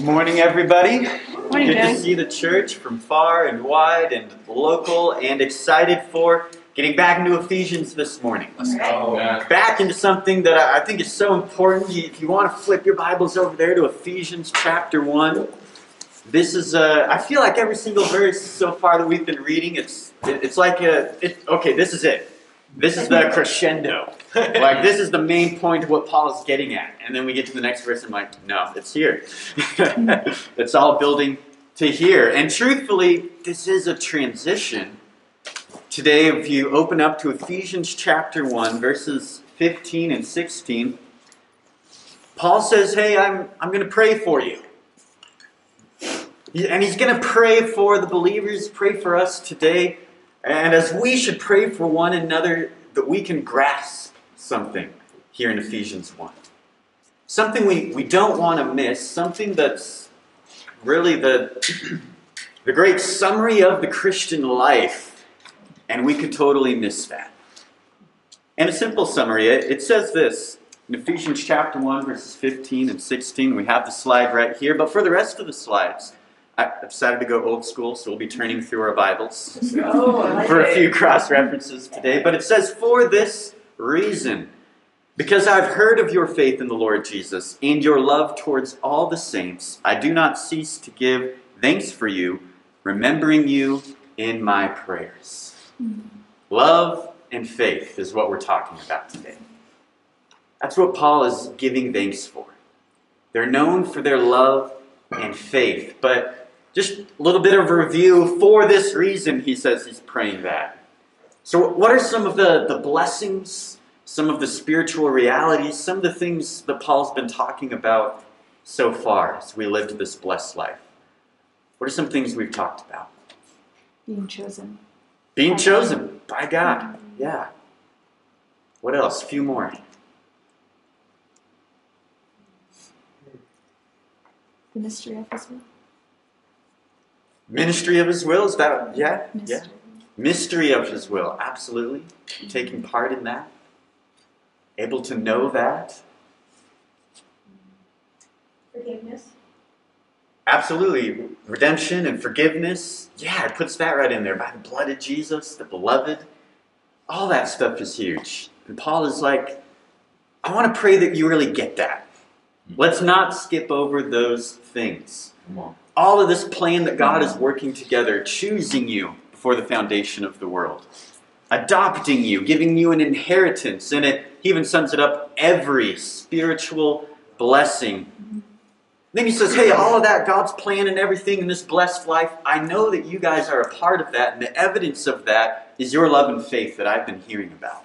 Morning, everybody. Morning, Good Jack. to see the church from far and wide and local, and excited for getting back into Ephesians this morning. Oh, Back into something that I I think is so important. If you want to flip your Bibles over there to Ephesians chapter 1, this is, uh, I feel like every single verse so far that we've been reading, it's, it's like a, it, okay, this is it. This is the crescendo. Like, this is the main point of what Paul is getting at. And then we get to the next verse, and I'm like, no, it's here. it's all building to here. And truthfully, this is a transition. Today, if you open up to Ephesians chapter 1, verses 15 and 16, Paul says, Hey, I'm, I'm going to pray for you. And he's going to pray for the believers, pray for us today. And as we should pray for one another, that we can grasp something here in Ephesians 1. Something we, we don't want to miss, something that's really the, the great summary of the Christian life. And we could totally miss that. And a simple summary, it, it says this in Ephesians chapter 1, verses 15 and 16. We have the slide right here, but for the rest of the slides, I decided to go old school, so we'll be turning through our Bibles Oh, for a few cross references today. But it says, For this reason, because I've heard of your faith in the Lord Jesus and your love towards all the saints, I do not cease to give thanks for you, remembering you in my prayers. Love and faith is what we're talking about today. That's what Paul is giving thanks for. They're known for their love and faith, but just a little bit of review. For this reason, he says he's praying that. So, what are some of the, the blessings, some of the spiritual realities, some of the things that Paul's been talking about so far as we lived this blessed life? What are some things we've talked about? Being chosen. Being chosen by God. Mm-hmm. Yeah. What else? A few more. The mystery of His will. Ministry of His will, is that, yeah? Yeah. Mystery. Mystery of His will, absolutely. Taking part in that. Able to know that. Forgiveness. Absolutely. Redemption and forgiveness. Yeah, it puts that right in there. By the blood of Jesus, the beloved. All that stuff is huge. And Paul is like, I want to pray that you really get that. Hmm. Let's not skip over those things. Come on. All of this plan that God is working together, choosing you before the foundation of the world, adopting you, giving you an inheritance. And it he even sums it up every spiritual blessing then he says, Hey, all of that, God's plan and everything in this blessed life, I know that you guys are a part of that, and the evidence of that is your love and faith that I've been hearing about.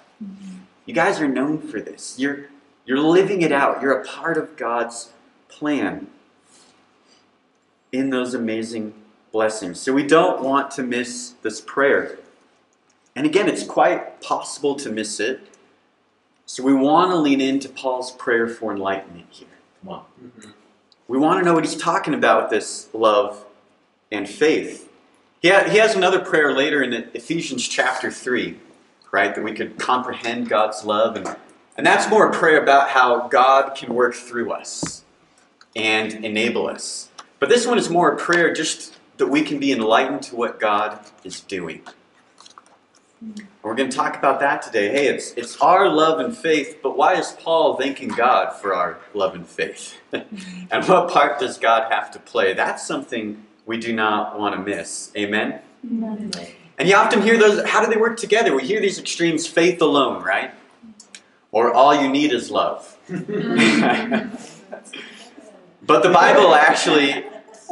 You guys are known for this. You're, you're living it out. You're a part of God's plan in those amazing blessings. So we don't want to miss this prayer. And again, it's quite possible to miss it. So we want to lean into Paul's prayer for enlightenment here. Come on. Mm-hmm. We want to know what he's talking about with this love and faith. He, ha- he has another prayer later in Ephesians chapter 3, right? That we could comprehend God's love. And, and that's more a prayer about how God can work through us and enable us. But this one is more a prayer just that we can be enlightened to what God is doing. And we're going to talk about that today. Hey, it's, it's our love and faith, but why is Paul thanking God for our love and faith? and what part does God have to play? That's something we do not want to miss. Amen? And you often hear those, how do they work together? We hear these extremes faith alone, right? Or all you need is love. but the Bible actually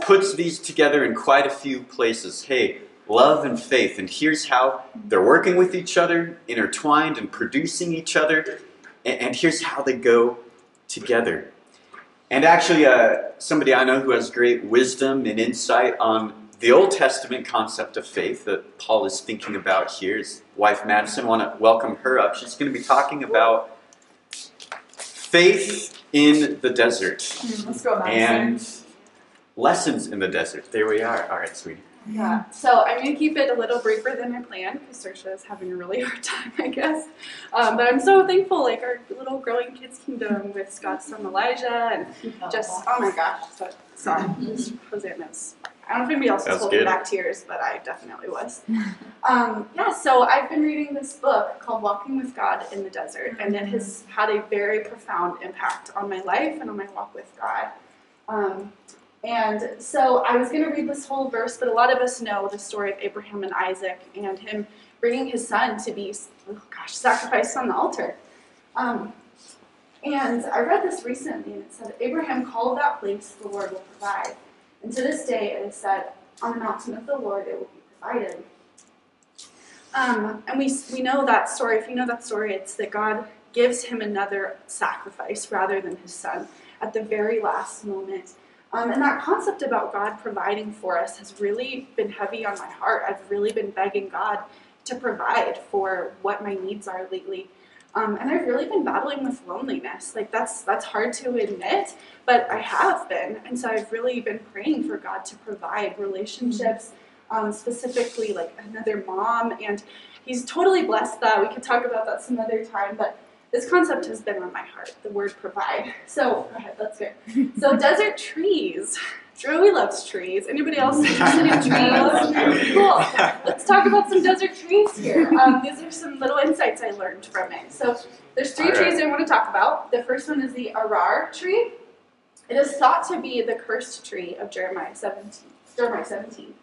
puts these together in quite a few places. Hey, love and faith. And here's how they're working with each other, intertwined and producing each other. And, and here's how they go together. And actually, uh, somebody I know who has great wisdom and insight on the Old Testament concept of faith that Paul is thinking about here, his wife Madison. I want to welcome her up. She's going to be talking about faith in the desert Let's go, and lessons in the desert. There we are. All right, sweetie. Yeah, so I'm going to keep it a little briefer than I planned because Saoirse is having a really hard time, I guess. Um, but I'm so thankful, like our little growing kids kingdom with Scott's son Elijah and just, oh my gosh, so, sorry, Hosanna's. I don't know if anybody else That's was holding good. back tears, but I definitely was. Um, yeah, so I've been reading this book called Walking with God in the Desert, and it has had a very profound impact on my life and on my walk with God. Um, and so I was going to read this whole verse, but a lot of us know the story of Abraham and Isaac and him bringing his son to be, oh gosh, sacrificed on the altar. Um, and I read this recently, and it said, Abraham called that place, the Lord will provide. And to this day, it is said, on the mountain of the Lord, it will be provided. Um, and we, we know that story. If you know that story, it's that God gives him another sacrifice rather than his son at the very last moment. Um, and that concept about God providing for us has really been heavy on my heart. I've really been begging God to provide for what my needs are lately. Um, and I've really been battling with loneliness. Like that's that's hard to admit, but I have been. And so I've really been praying for God to provide relationships, um, specifically like another mom. And He's totally blessed that. We could talk about that some other time, but this concept has been on my heart, the word provide. So, go ahead, let's go. So, desert trees. Joey loves trees. Anybody else interested in trees? Cool. Let's talk about some desert trees here. Um, these are some little insights I learned from it. So, there's three All right. trees I want to talk about. The first one is the arar tree. It is thought to be the cursed tree of Jeremiah 17, Jeremiah 17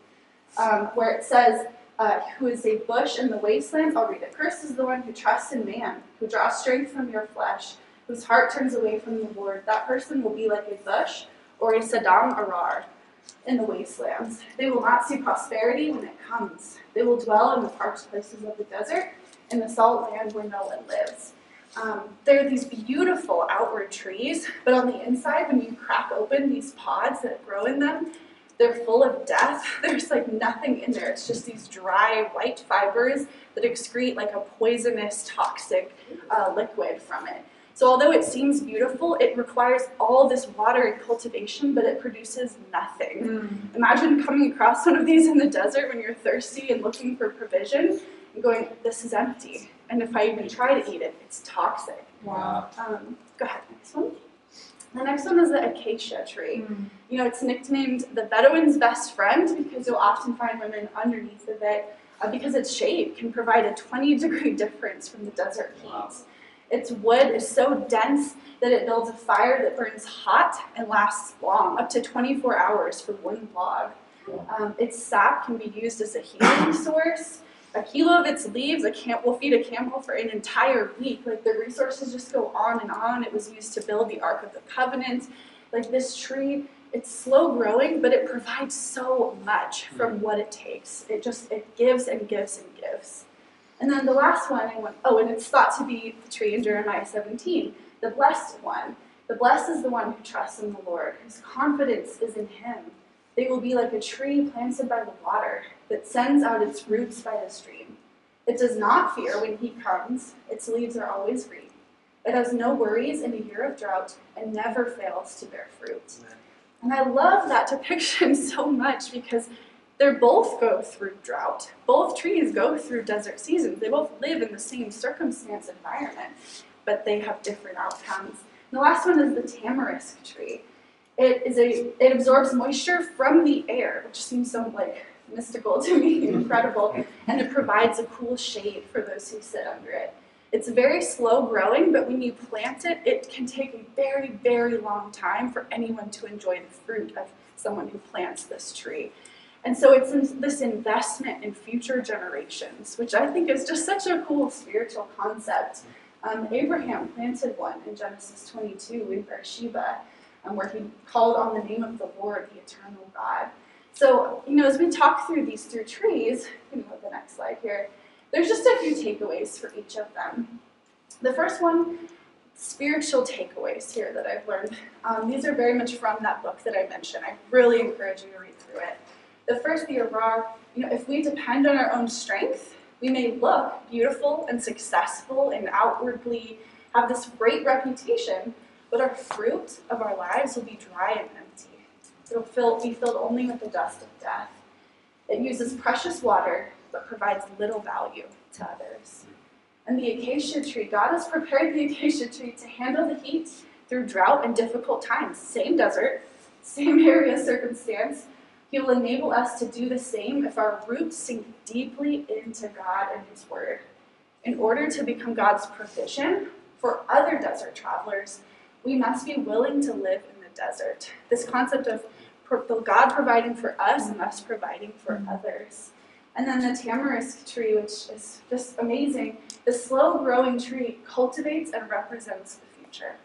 um, where it says, uh, who is a bush in the wastelands. I'll read it. Cursed is the one who trusts in man, who draws strength from your flesh, whose heart turns away from the Lord. That person will be like a bush or a Sodom Arar in the wastelands. They will not see prosperity when it comes. They will dwell in the parched places of the desert, in the salt land where no one lives. Um, they're these beautiful outward trees, but on the inside, when you crack open these pods that grow in them, they're full of death. There's like nothing in there. It's just these dry white fibers that excrete like a poisonous, toxic uh, liquid from it. So, although it seems beautiful, it requires all this water and cultivation, but it produces nothing. Imagine coming across one of these in the desert when you're thirsty and looking for provision and going, This is empty. And if I even try to eat it, it's toxic. Wow. Um, go ahead, next one. The next one is the acacia tree. You know, it's nicknamed the Bedouin's best friend because you'll often find women underneath of it uh, because its shade can provide a 20 degree difference from the desert heat. Wow. Its wood is so dense that it builds a fire that burns hot and lasts long, up to 24 hours for one log. Um, its sap can be used as a healing source. A kilo of its leaves, a camp will feed a camel for an entire week. Like the resources just go on and on. It was used to build the Ark of the Covenant. Like this tree, it's slow growing, but it provides so much from hmm. what it takes. It just it gives and gives and gives. And then the last one I want oh, and it's thought to be the tree in Jeremiah 17, the blessed one. The blessed is the one who trusts in the Lord, whose confidence is in him. They will be like a tree planted by the water that sends out its roots by the stream. It does not fear when he comes, its leaves are always green. It has no worries in a year of drought and never fails to bear fruit. And I love that depiction so much because they both go through drought. Both trees go through desert seasons. They both live in the same circumstance environment, but they have different outcomes. And the last one is the tamarisk tree. It is a it absorbs moisture from the air, which seems so like mystical to me, incredible, and it provides a cool shade for those who sit under it. It's very slow growing, but when you plant it, it can take a very, very long time for anyone to enjoy the fruit of someone who plants this tree. And so it's this investment in future generations, which I think is just such a cool spiritual concept. Um, Abraham planted one in Genesis 22 in Beersheba, um, where he called on the name of the Lord, the eternal God. So, you know, as we talk through these three trees, you know, the next slide here, there's just a few takeaways for each of them. The first one, spiritual takeaways here that I've learned. Um, these are very much from that book that I mentioned. I really encourage you to read through it. The first, the Arar, you know, if we depend on our own strength, we may look beautiful and successful and outwardly have this great reputation, but our fruit of our lives will be dry and empty. It'll be filled only with the dust of death. It uses precious water but provides little value to others. And the acacia tree, God has prepared the acacia tree to handle the heat through drought and difficult times. Same desert, same area circumstance. He will enable us to do the same if our roots sink deeply into God and His Word. In order to become God's provision for other desert travelers, we must be willing to live in the desert. This concept of God providing for us and us providing for others. And then the tamarisk tree, which is just amazing, the slow growing tree cultivates and represents the future.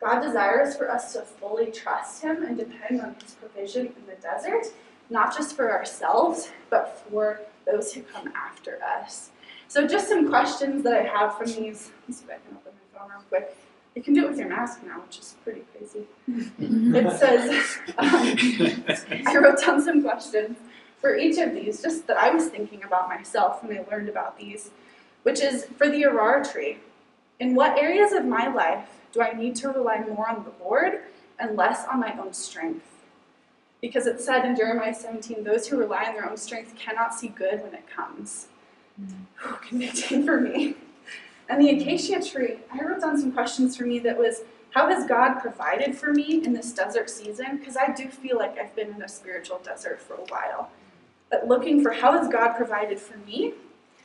God desires for us to fully trust Him and depend on His provision in the desert, not just for ourselves, but for those who come after us. So, just some questions that I have from these. Let me see if I can open my phone real quick. You can do it with your mask now, which is pretty crazy. it says, um, I wrote down some questions for each of these, just that I was thinking about myself when I learned about these, which is for the Arar tree. In what areas of my life do I need to rely more on the Lord and less on my own strength? Because it said in Jeremiah 17, those who rely on their own strength cannot see good when it comes. Mm. convicting for me. And the acacia tree, I wrote down some questions for me that was, how has God provided for me in this desert season? Because I do feel like I've been in a spiritual desert for a while. But looking for how has God provided for me?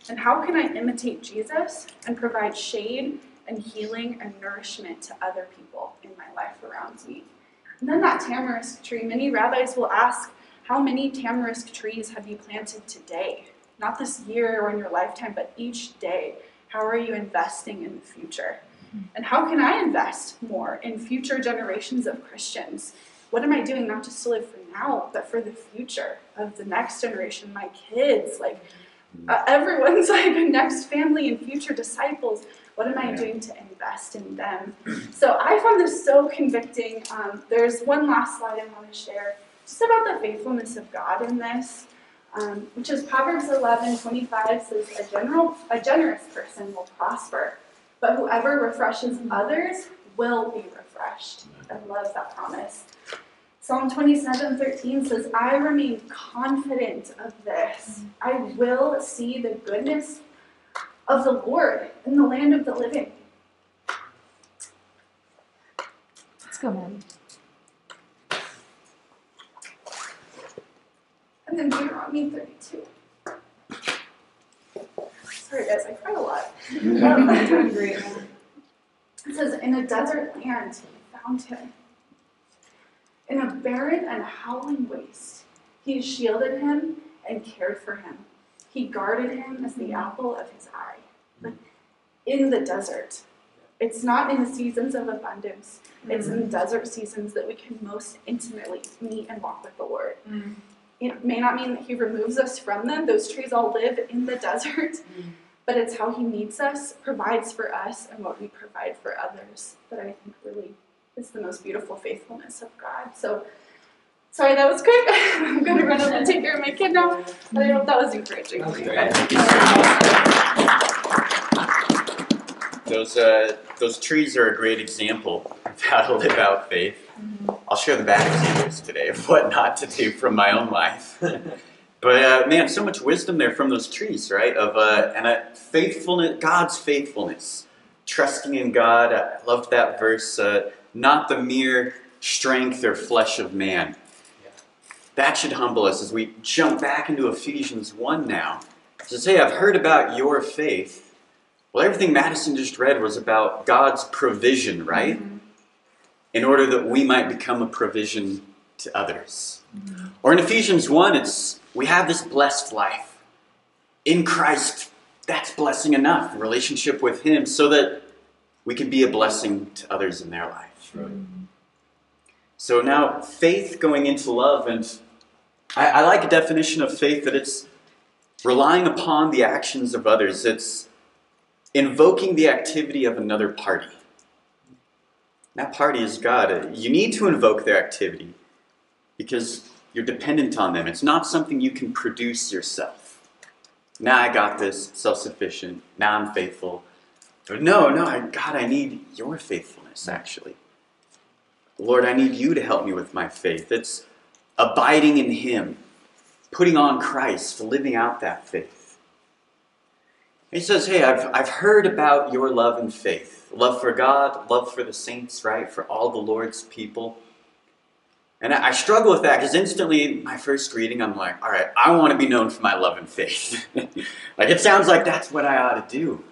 And how can I imitate Jesus and provide shade and healing and nourishment to other people in my life around me? And then that tamarisk tree, many rabbis will ask, how many tamarisk trees have you planted today? Not this year or in your lifetime, but each day. How are you investing in the future? And how can I invest more in future generations of Christians? What am I doing not just to live for now, but for the future of the next generation, my kids, like uh, everyone's like the next family and future disciples? What am I doing to invest in them? So I found this so convicting. Um, there's one last slide I want to share just about the faithfulness of God in this um, which is Proverbs 11 25 says, a, general, a generous person will prosper, but whoever refreshes others will be refreshed. I love that promise. Psalm 27 13 says, I remain confident of this. I will see the goodness of the Lord in the land of the living. Let's go, Maddie. And then Deuteronomy 32. Sorry, guys, I cried a lot. It says, In a desert land, he found him. In a barren and howling waste, he shielded him and cared for him. He guarded him as the apple of his eye. But in the desert, it's not in the seasons of abundance. It's in the desert seasons that we can most intimately meet and walk with the Lord. Mm it may not mean that he removes us from them. Those trees all live in the desert, but it's how he meets us, provides for us, and what we provide for others that I think really is the most beautiful faithfulness of God. So, sorry that was quick. I'm going to run up and take care of my kid now, but I hope that was encouraging for you guys. Those, uh, those trees are a great example of how to live out faith. Mm-hmm. I'll share the bad examples today of what not to do from my own life. but uh, man, so much wisdom there from those trees, right? Of uh, and a faithfulness, God's faithfulness, trusting in God. I loved that verse. Uh, not the mere strength or flesh of man. That should humble us as we jump back into Ephesians 1 now. To say, I've heard about your faith well, everything Madison just read was about God's provision, right? Mm-hmm. In order that we might become a provision to others. Mm-hmm. Or in Ephesians 1, it's we have this blessed life. In Christ, that's blessing enough, relationship with Him, so that we can be a blessing to others in their life. Right. So now, faith going into love, and I, I like a definition of faith that it's relying upon the actions of others. It's invoking the activity of another party. That party is God. You need to invoke their activity because you're dependent on them. It's not something you can produce yourself. Now I got this, self sufficient. Now I'm faithful. But no, no, God, I need your faithfulness, actually. Lord, I need you to help me with my faith. It's abiding in Him. putting on Christ, living out that faith. He says, Hey, I've, I've heard about your love and faith. Love for God, love for the saints, right? For all the Lord's people. And I, I struggle with that because instantly, my first reading, I'm like, all right, I want to be known for my love and faith. like, it sounds like that's what I ought to do.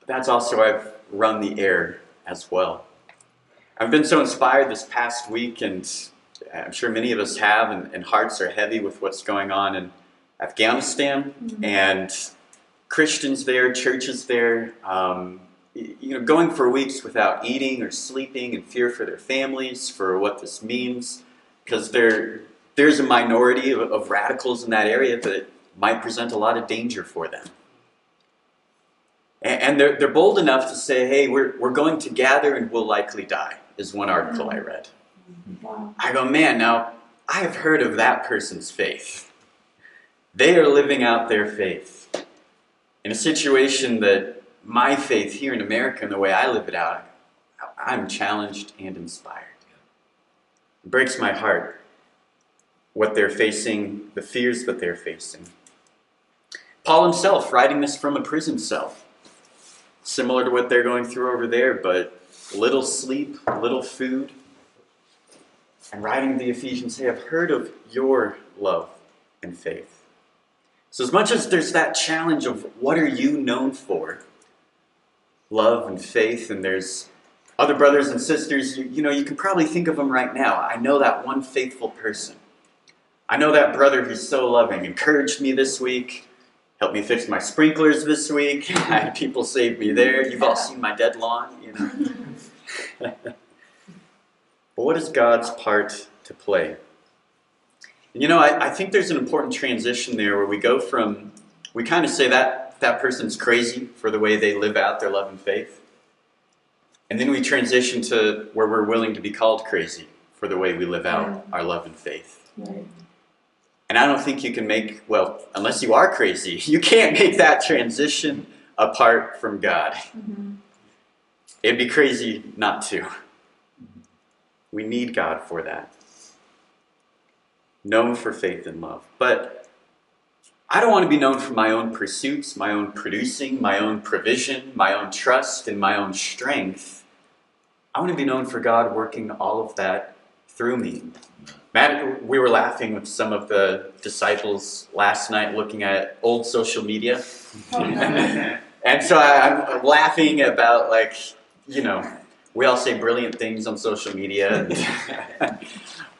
But that's also, I've run the air as well. I've been so inspired this past week, and I'm sure many of us have, and, and hearts are heavy with what's going on in Afghanistan Mhm. and Christians there, churches there, um, you know, going for weeks without eating or sleeping in fear for their families, for what this means, because there, there's a minority of, of radicals in that area that might present a lot of danger for them. And, and they're, they're bold enough to say, hey, we're, we're going to gather and we'll likely die, is one article I read. I go, man, now I have heard of that person's faith. They are living out their faith in a situation that my faith here in America and the way I live it out, I'm challenged and inspired. It breaks my heart what they're facing, the fears that they're facing. Paul himself, writing this from a prison cell, similar to what they're going through over there, but little sleep, little food, and writing the Ephesians, say, I've heard of your love and faith. So, as much as there's that challenge of what are you known for, love and faith, and there's other brothers and sisters, you, you know, you can probably think of them right now. I know that one faithful person. I know that brother who's so loving, encouraged me this week, helped me fix my sprinklers this week. Had people save me there. You've all seen my dead lawn, you know. But what is God's part to play? You know, I, I think there's an important transition there where we go from, we kind of say that that person's crazy for the way they live out their love and faith. And then we transition to where we're willing to be called crazy for the way we live out our love and faith. Right. And I don't think you can make, well, unless you are crazy, you can't make that transition apart from God. Mhm. It'd be crazy not to. We need God for that. Known for faith and love. But I don't want to be known for my own pursuits, my own producing, my own provision, my own trust, and my own strength. I want to be known for God working all of that through me. Matt, we were laughing with some of the disciples last night looking at old social media. Oh, and so I, I'm laughing about, like, you know, we all say brilliant things on social media.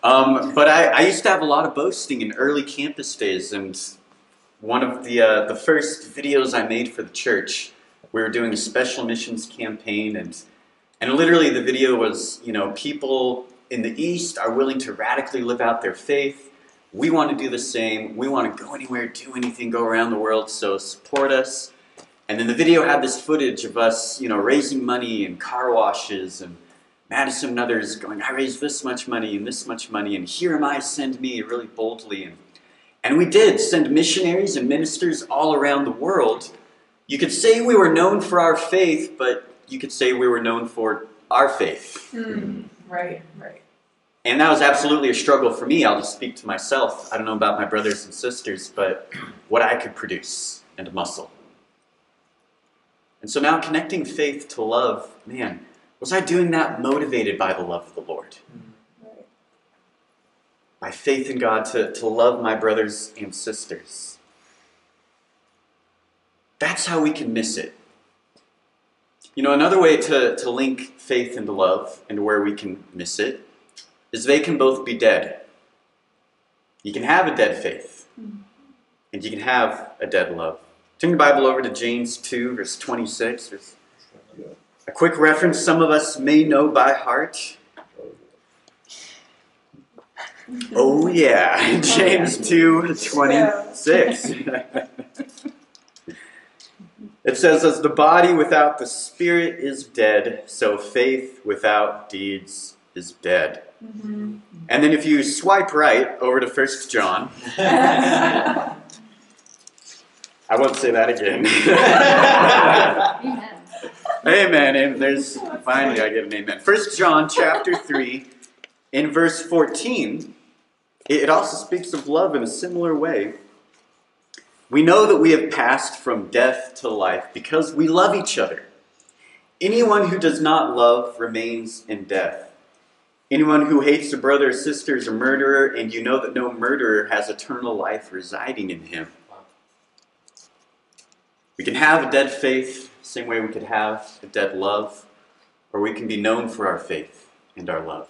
um, but I, I used to have a lot of boasting in early campus days, and one of the uh, the first videos I made for the church, we were doing a special missions campaign, and and literally the video was, you know, people in the East are willing to radically live out their faith. We want to do the same. We want to go anywhere, do anything, go around the world. So support us. And then the video had this footage of us, you know, raising money in car washes and Madison and others going, I raised this much money and this much money, and here am I, send me, really boldly. And, and we did send missionaries and ministers all around the world. You could say we were known for our faith, but you could say we were known for our faith. Mm. Right, right. And that was absolutely a struggle for me. I'll just speak to myself. I don't know about my brothers and sisters, but what I could produce and muscle. And so now connecting faith to love, man, was I doing that motivated by the love of the Lord? Right. By faith in God to, to love my brothers and sisters. That's how we can miss it. You know, another way to, to link faith into love and where we can miss it is they can both be dead. You can have a dead faith, mm. and you can have a dead love. Turn your Bible over to James 2, verse 26. There's a quick reference some of us may know by heart. Oh, yeah. James 2, 26. It says, As the body without the spirit is dead, so faith without deeds is dead. Mm-hmm. And then if you swipe right over to 1 John, I won't say that again. Amen. amen. There's finally I get an amen. First John chapter 3 in verse 14, it also speaks of love in a similar way. We know that we have passed from death to life because we love each other. Anyone who does not love remains in death. Anyone who hates a brother or sister is a murderer, and you know that no murderer has eternal life residing in him. We can have a dead faith, same way we could have a dead love, or we can be known for our faith and our love.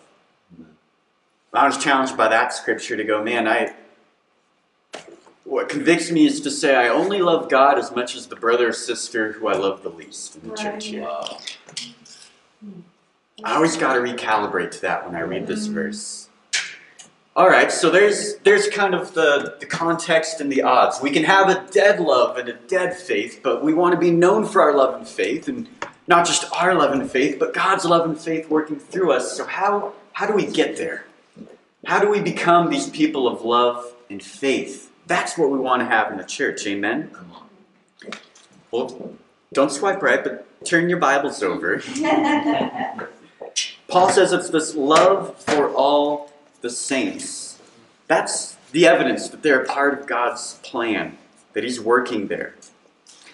I was challenged by that scripture to go, man, I what convicts me is to say I only love God as much as the brother or sister who I love the least in the church here. Wow. I always got to recalibrate to that when I read this verse. All right, so there's there's kind of the, the context and the odds. We can have a dead love and a dead faith, but we want to be known for our love and faith, and not just our love and faith, but God's love and faith working through us. So how how do we get there? How do we become these people of love and faith? That's what we want to have in the church. Amen. Come on. Well, don't swipe right, but turn your Bibles over. Paul says it's this love for all the saints. That's the evidence that they're a part of God's plan, that He's working there.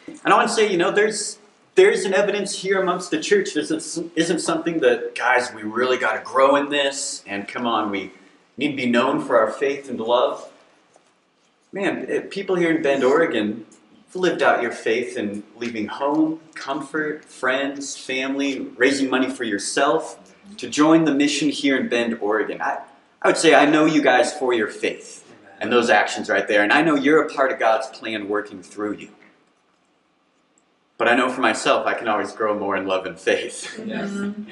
And I want to say, you know, there's there's an evidence here amongst the church. This is- isn't something that, guys, we really got to grow in this, and come on, we need to be known for our faith and love. Man, eh, people here in Bend, Oregon, lived out your faith in leaving home, comfort, friends, family, raising money for yourself to join the mission here in Bend, Oregon. I, I would say I know you guys for your faith and those actions right there, and I know you're a part of God's plan working through you. But I know for myself, I can always grow more in love and faith. Yes. Mhm.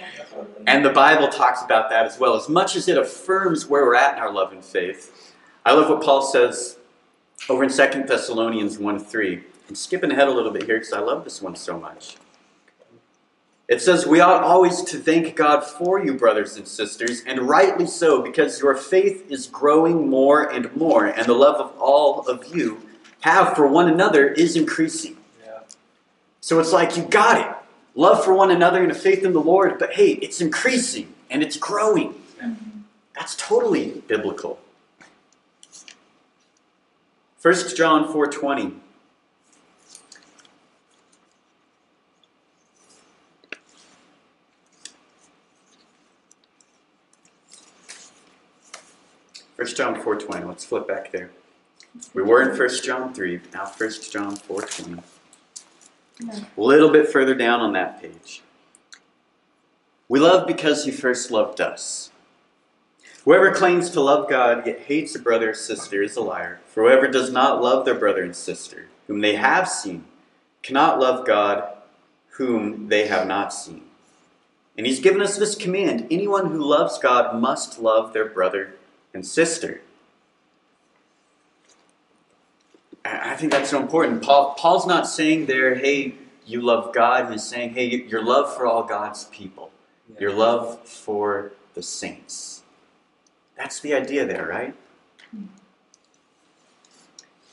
And the Bible talks about that as well. As much as it affirms where we're at in our love and faith, I love what Paul says over in 2 Thessalonians 1 3. I'm skipping ahead a little bit here because I love this one so much. It says, We ought always to thank God for you, brothers and sisters, and rightly so, because your faith is growing more and more, and the love of all of you have for one another is increasing. Yeah. So it's like you got it. Love for one another and a faith in the Lord, but hey, it's increasing and it's growing. Mm-hmm. That's totally biblical. 1 John 4:20 First John 4:20. Let's flip back there. We were in 1 John 3, now 1 John 4:20. A little bit further down on that page. We love because he first loved us. Whoever claims to love God yet hates a brother or sister is a liar. For whoever does not love their brother and sister, whom they have seen, cannot love God, whom they have not seen. And he's given us this command anyone who loves God must love their brother and sister. I think that's so important. Paul, Paul's not saying there, hey, you love God. He's saying, hey, your love for all God's people, your love for the saints. That's the idea there, right?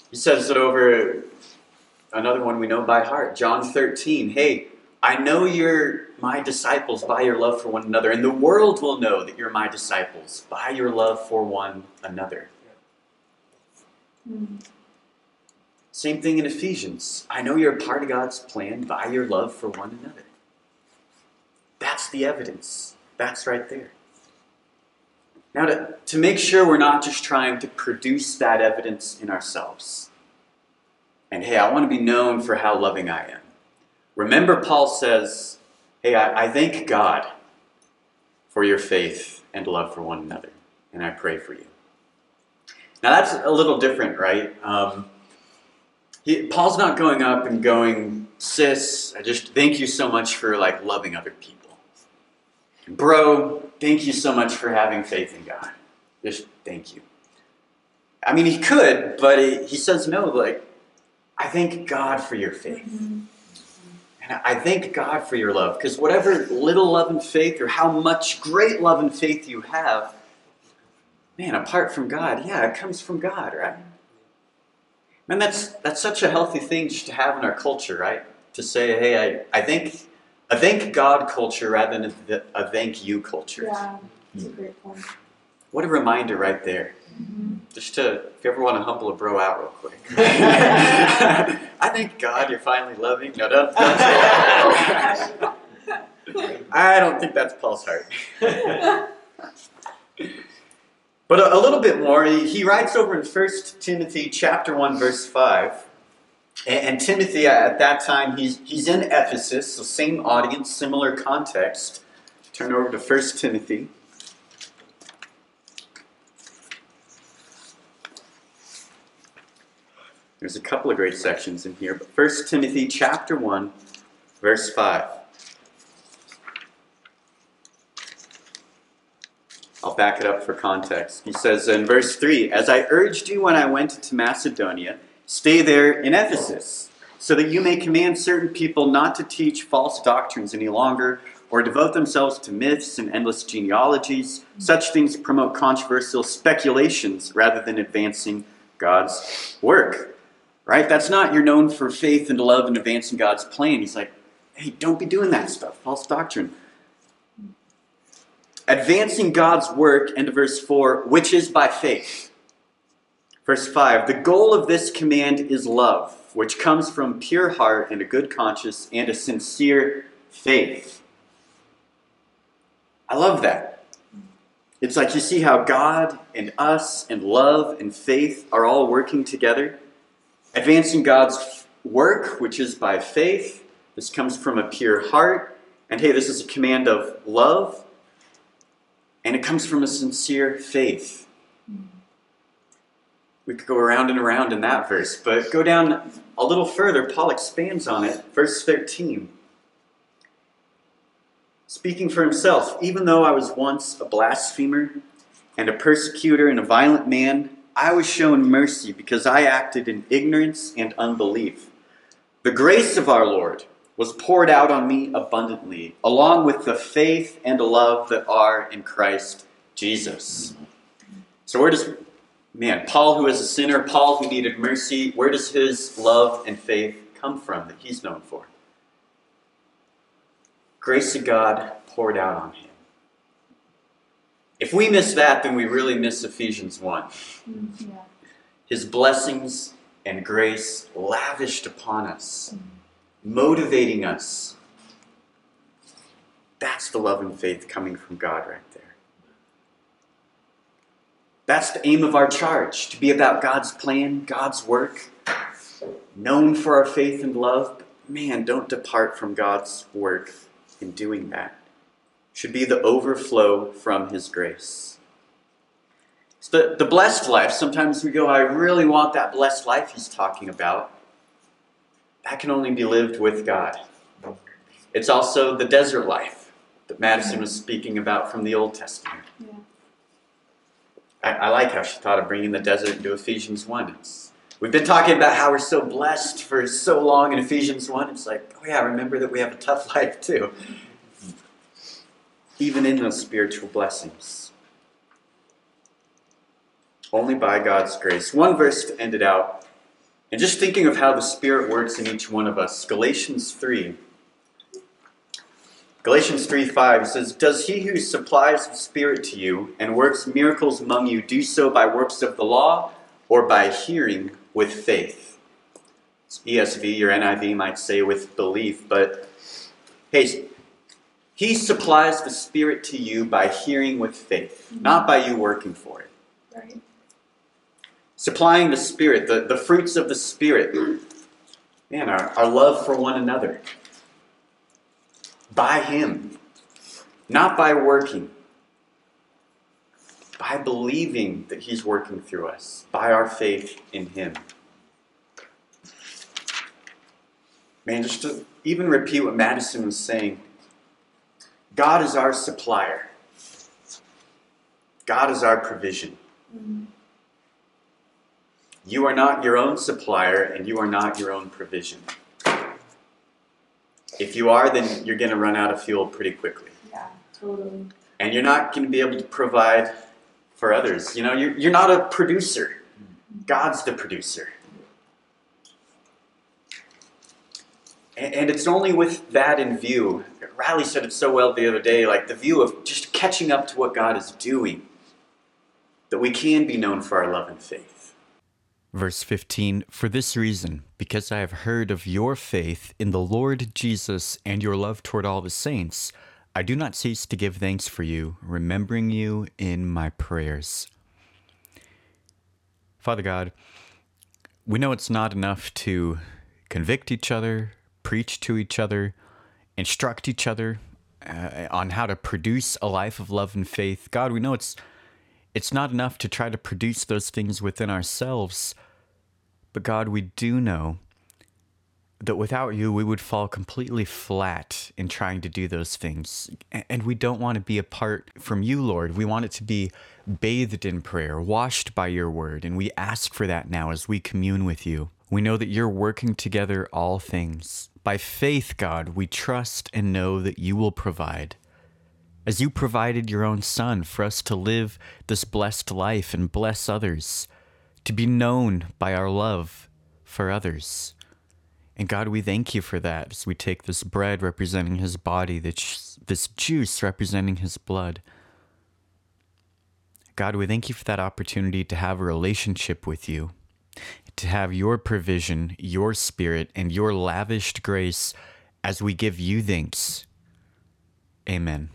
He says it over another one we know by heart, John 13. Hey, I know you're my disciples by your love for one another, and the world will know that you're my disciples by your love for one another. Mhm. Same thing in Ephesians. I know you're a part of God's plan by your love for one another. That's the evidence. That's right there. Now, to, to make sure we're not just trying to produce that evidence in ourselves, and hey, I want to be known for how loving I am. Remember, Paul says, hey, I, I thank God for your faith and love for one another, and I pray for you. Now, that's a little different, right? Um, he, Paul's not going up and going, sis, I just thank you so much for like loving other people. Bro, thank you so much for having faith in God. Just thank you. I mean, he could, but he, he says no. Like, I thank God for your faith. Mhm. I thank God for your love, because whatever little love and faith, or how much great love and faith you have, man, apart from God, yeah, it comes from God, right? Man, that's that's such a healthy thing just to have in our culture, right? To say, hey, I, I think a thank God culture rather than a, a thank you culture. Yeah, that's a great point. What a reminder right there. Mhm. just to, if you ever want to humble a bro out real quick. I thank God you're finally loving. No, don't, don't say that. I don't think that's Paul's heart. but a, a little bit more, he, he writes over in 1 Timothy chapter 1, verse 5. And, and Timothy, at that time, he's, he's in Ephesus, so same audience, similar context. Turn over to 1 Timothy. There's a couple of great sections in here, but 1 Timothy chapter 1, verse 5. I'll back it up for context. He says in verse 3 As I urged you when I went to Macedonia, stay there in Ephesus, so that you may command certain people not to teach false doctrines any longer, or devote themselves to myths and endless genealogies. Such things promote controversial speculations rather than advancing God's work. Right? That's not you're known for faith and love and advancing God's plan. He's like, hey, don't be doing that stuff, false doctrine advancing God's work into verse 4, which is by faith. Verse 5 The goal of this command is love, which comes from pure heart and a good conscience and a sincere faith. I love that. It's like you see how God and us and love and faith are all working together. Advancing God's work, which is by faith. This comes from a pure heart. And hey, this is a command of love and it comes from a sincere faith. We could go around and around in that verse, but go down a little further. Paul expands on it. Verse 13. Speaking for himself, even though I was once a blasphemer and a persecutor and a violent man, I was shown mercy because I acted in ignorance and unbelief. The grace of our Lord was poured out on me abundantly, along with the faith and love that are in Christ Jesus. So, where does, man, Paul, who is a sinner, Paul, who needed mercy, where does his love and faith come from that he's known for? Grace of God poured out on him. If we miss that, then we really miss Ephesians 1. Yeah. His blessings and grace lavished upon us motivating us. That's the love and faith coming from God right there. That's the aim of our charge to be about God's plan, God's work, known for our faith and love. Man, don't depart from God's work in doing that. Should be the overflow from His grace. It's the, the blessed life. Sometimes we go, I really want that blessed life He's talking about that can only be lived with God. It's also the desert life that Madison was speaking about from the Old Testament. Yeah. I, I like how she thought of bringing the desert into Ephesians 1. It's, we've been talking about how we're so blessed for so long in Ephesians 1. It's like, oh yeah, remember that we have a tough life too. Even in those spiritual blessings. Only by God's grace. One verse to end it out and just thinking of how the Spirit works in each one of us, Galatians 3. Galatians 3 5 says, Does he who supplies the Spirit to you and works miracles among you do so by works of the law or by hearing with faith? ESV or NIV might say with belief, but hey, he supplies the Spirit to you by hearing with faith, mm-hmm. not by you working for it Right. supplying the Spirit, the, the fruits of the Spirit. Man, our, our love for one another. By Him. Not by working. By believing that He's working through us. By our faith in Him. Man, just to even repeat what Madison was saying God is our supplier, God is our provision. Mhm. You are not your own supplier and you are not your own provision. If you are, then you're going to run out of fuel pretty quickly. Yeah, totally. And you're not going to be able to provide for others. You know, you're, you're not a producer, God's the producer. And it's only with that in view. Riley said it so well the other day like the view of just catching up to what God is doing. that we can be known for our love and faith. Verse 15 For this reason, because I have heard of your faith in the Lord Jesus and your love toward all the saints, I do not cease to give thanks for you, remembering you in my prayers. Father God, we know it's not enough to convict each other, preach to each other, instruct each other uh, on how to produce a life of love and faith. God, we know it's it's not enough to try to produce those things within ourselves. But God, we do know that without you, we would fall completely flat in trying to do those things. And we don't want to be apart from you, Lord. We want it to be bathed in prayer, washed by your word. And we ask for that now as we commune with you. We know that you're working together all things. By faith, God, we trust and know that you will provide. As you provided your own Son for us to live this blessed life and bless others, to be known by our love for others. And God, we thank you for that as we take this bread representing his body, this, this juice representing his blood. God, we thank you for that opportunity to have a relationship with you, to have your provision, your spirit, and your lavished grace as we give you thanks. Amen.